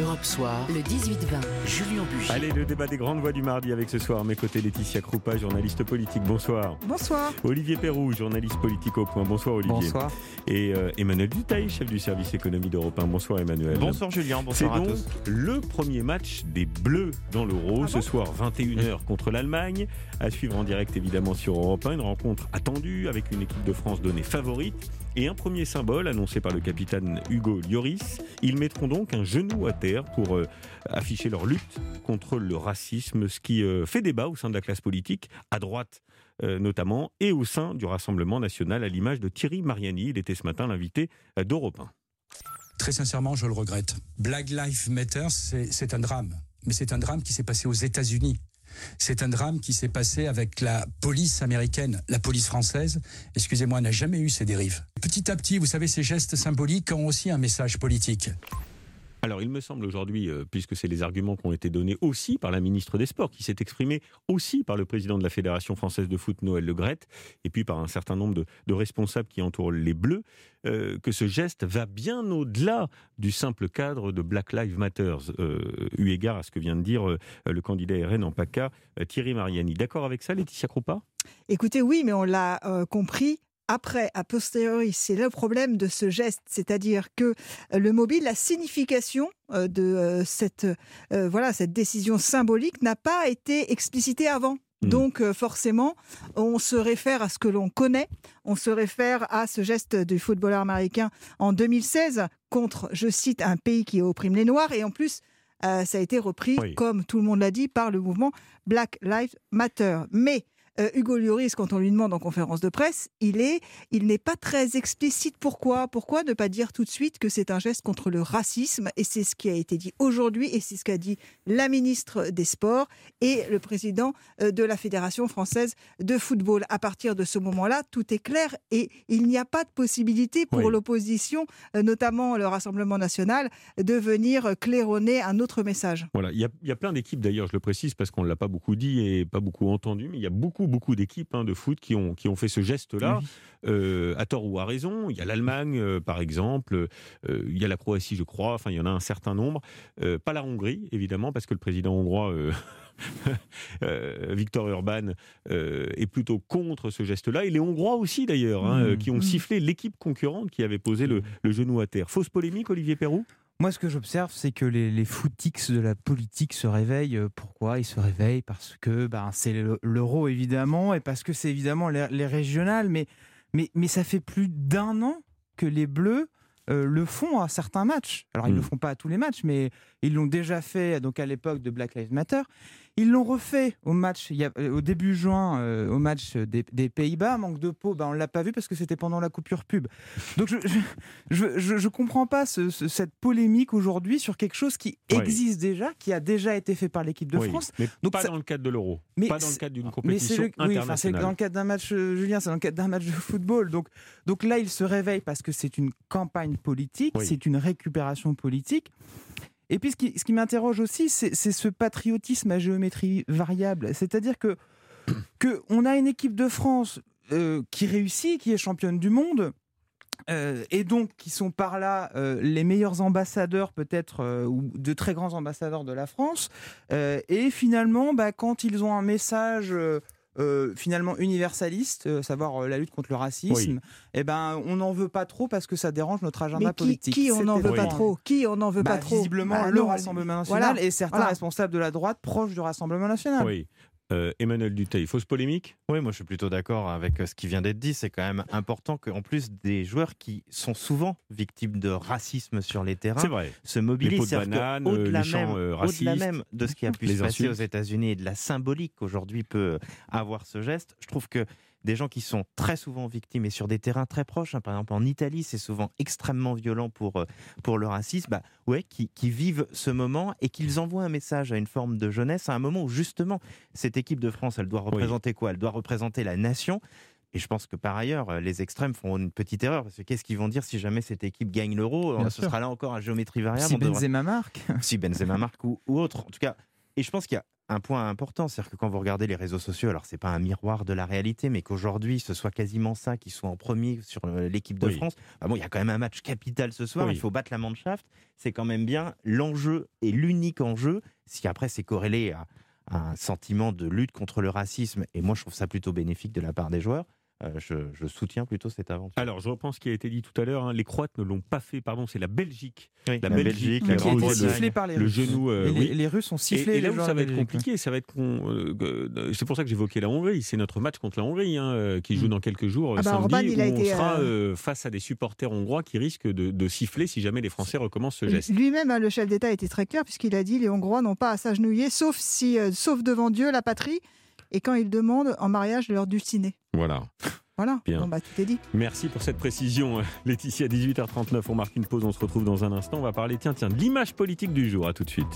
Europe Soir, le 18-20, Julien Bugier. Allez, le débat des grandes voix du mardi avec ce soir à mes côtés Laetitia Kroupa, journaliste politique. Bonsoir. Bonsoir. Olivier Perrou, journaliste politique au point. Bonsoir Olivier. Bonsoir. Et euh, Emmanuel Dutaille, chef du service économie d'Europe 1. Bonsoir Emmanuel. Bonsoir Julien, C'est bonsoir à donc tous. le premier match des Bleus dans l'Euro Ah ce bon soir 21h contre l'Allemagne. À suivre en direct évidemment sur Europe 1. Une rencontre attendue avec une équipe de France donnée favorite. Et un premier symbole annoncé par le capitaine Hugo Lloris. Ils mettront donc un genou à terre pour euh, afficher leur lutte contre le racisme, ce qui euh, fait débat au sein de la classe politique, à droite euh, notamment, et au sein du Rassemblement national, à l'image de Thierry Mariani. Il était ce matin l'invité d'Europe 1. Très sincèrement, je le regrette. Black Lives Matter, c'est un drame. Mais c'est un drame qui s'est passé aux États-Unis. C'est un drame qui s'est passé avec la police américaine. La police française, excusez-moi, n'a jamais eu ces dérives. Petit à petit, vous savez, ces gestes symboliques ont aussi un message politique. Alors, il me semble aujourd'hui, euh, puisque c'est les arguments qui ont été donnés aussi par la ministre des Sports, qui s'est exprimée aussi par le président de la Fédération française de foot, Noël Le Graët, et puis par un certain nombre de, responsables qui entourent les Bleus, euh, que ce geste va bien au-delà du simple cadre de Black Lives Matter, euh, eu égard à ce que vient de dire euh, le candidat RN en PACA, Thierry Mariani. D'accord avec ça, Laetitia Kroupa Écoutez, oui, mais on l'a compris. Après, a posteriori, c'est le problème de ce geste, c'est-à-dire que euh, le mobile, la signification euh, de euh, cette, euh, voilà, cette décision symbolique n'a pas été explicitée avant. Mm. Donc euh, forcément, on se réfère à ce que l'on connaît, on se réfère à ce geste du footballeur américain en 2016 contre, je cite, un pays qui opprime les Noirs, et en plus, euh, ça a été repris, Oui. comme tout le monde l'a dit, par le mouvement Black Lives Matter. Mais euh, Hugo Lloris, quand on lui demande en conférence de presse, il est, il n'est pas très explicite. Pourquoi Pourquoi ne pas dire tout de suite que c'est un geste contre le racisme? Et c'est ce qui a été dit aujourd'hui, et c'est ce qu'a dit la ministre des Sports et le président euh, de la Fédération française de football. À partir de ce moment-là, tout est clair et il n'y a pas de possibilité pour Oui. l'opposition, euh, notamment le Rassemblement national, de venir claironner un autre message. Voilà, il y a, il y a plein d'équipes d'ailleurs, je le précise parce qu'on ne l'a pas beaucoup dit et pas beaucoup entendu, mais il y a beaucoup, beaucoup d'équipes hein, de foot qui ont, qui ont fait ce geste-là, euh, à tort ou à raison. Il y a l'Allemagne, euh, par exemple, euh, il y a la Croatie, je crois, enfin il y en a un certain nombre. Pas la Hongrie, évidemment, parce que le président hongrois. Victor Urban est plutôt contre ce geste-là. Et les Hongrois aussi, d'ailleurs, hein, Mmh. qui ont Mmh. sifflé l'équipe concurrente qui avait posé le, le genou à terre. Fausse polémique, Olivier Perrou Moi, ce que j'observe, c'est que les, les footix de la politique se réveillent. Euh, Pourquoi Ils se réveillent? Parce que ben, c'est le- l'euro, évidemment, et parce que c'est évidemment les, les régionales. Mais, mais, mais ça fait plus d'un an que les Bleus euh, le font à certains matchs. Alors, ils ne le font pas à tous les matchs, mais ils l'ont déjà fait donc à l'époque de Black Lives Matter. Ils l'ont refait au match, il y a- euh, au début juin, euh, au match des, des Pays-Bas. Manque de peau, ben, on ne l'a pas vu parce que c'était pendant la coupure pub. Donc je je, je, je comprends pas ce- ce- cette polémique aujourd'hui sur quelque chose qui existe déjà, qui a déjà été fait par l'équipe de Oui, France. mais Donc pas ça- dans le cadre de l'euro, Mais pas dans le cadre d'une compétition le, oui, enfin, c'est internationale. dans le cadre d'un match, euh, Julien, c'est dans le cadre d'un match de football. Donc, donc là, il se réveille parce que c'est une campagne politique, c'est une récupération politique. Et puis, ce qui, ce qui m'interroge aussi, c'est ce patriotisme à géométrie variable. C'est-à-dire que, que a une équipe de France euh, qui réussit, qui est championne du monde. euh, et donc qui sont par là euh, les meilleurs ambassadeurs peut-être ou de très grands ambassadeurs de la France et finalement bah, quand ils ont un message euh, finalement universaliste, euh, savoir euh, la lutte contre le racisme, eh ben on n'en veut pas trop parce que ça dérange notre agenda Mais qui, politique. qui on n'en veut pas Oui. trop? Qui on n'en veut Bah, pas trop? Visiblement Bah, le non, Rassemblement national voilà, et certains voilà. responsables de la droite proches du Rassemblement national. Oui. Euh, Emmanuel Duteil, fausse polémique? Oui, moi je suis plutôt d'accord avec euh, ce qui vient d'être dit. C'est quand même important qu'en plus des joueurs qui sont souvent victimes de racisme sur les terrains vrai. se mobilisent. au-delà les même, euh, au-delà racistes, même de ce qui a pu se passer aux. États-Unis et de la symbolique qu'aujourd'hui peut avoir ce geste, je trouve que des gens qui sont très souvent victimes et sur des terrains très proches, hein, par exemple en Italie, c'est souvent extrêmement violent pour, euh, pour le racisme, bah, ouais, qui, qui vivent ce moment et qu'ils envoient un message à une forme de jeunesse à un moment où justement cette équipe de France, elle doit représenter quoi? Elle doit représenter la nation. Et je pense que par ailleurs, euh, les extrêmes font une petite erreur parce que qu'est-ce qu'ils vont dire si jamais cette équipe gagne l'euro? Bien Ce sûr. sera là encore à géométrie variable. Si on devra- Benzema marque. si Benzema marque ou, ou autre. En tout cas, et je pense qu'il y a un point important, c'est-à-dire que quand vous regardez les réseaux sociaux, alors c'est pas un miroir de la réalité, mais qu'aujourd'hui ce soit quasiment ça qui soit en premier sur euh, l'équipe de Oui. France. Bah bon, il y a quand même un match capital ce soir. Oui. Il faut battre la Mannschaft. C'est quand même bien l'enjeu et l'unique enjeu. Si après c'est corrélé à, à un sentiment de lutte contre le racisme, et moi je trouve ça plutôt bénéfique de la part des joueurs. Euh, je, je soutiens plutôt cette aventure. Alors, je reprends ce qui a été dit tout à l'heure. hein, Les Croates ne l'ont pas fait, pardon, c'est la Belgique. Oui, la Belgique, qui la a été Grande-Bretagne, sifflé par les le Russes. genou, euh, Et oui. les, les Russes ont Et, sifflé et là les où ça va être compliqué, ça va être euh, c'est pour ça que j'évoquais la Hongrie. C'est notre match contre la Hongrie hein, euh, qui joue Mm. dans quelques jours Ah bah, samedi. Orban, il a où on été, sera euh, euh, face à des supporters hongrois qui risquent de, de siffler si jamais les Français recommencent ce geste. Lui-même, hein, le chef d'État, était très clair puisqu'il a dit les Hongrois n'ont pas à s'agenouiller, sauf si, euh, sauf devant Dieu, la patrie, et quand ils demandent en mariage leur dulciné. Voilà. Voilà. Bien. Bon bah tout est dit. Merci pour cette précision, Laetitia. 18h39, on marque une pause, on se retrouve dans un instant. On va parler, tiens, tiens, de l'image politique du jour. À tout de suite.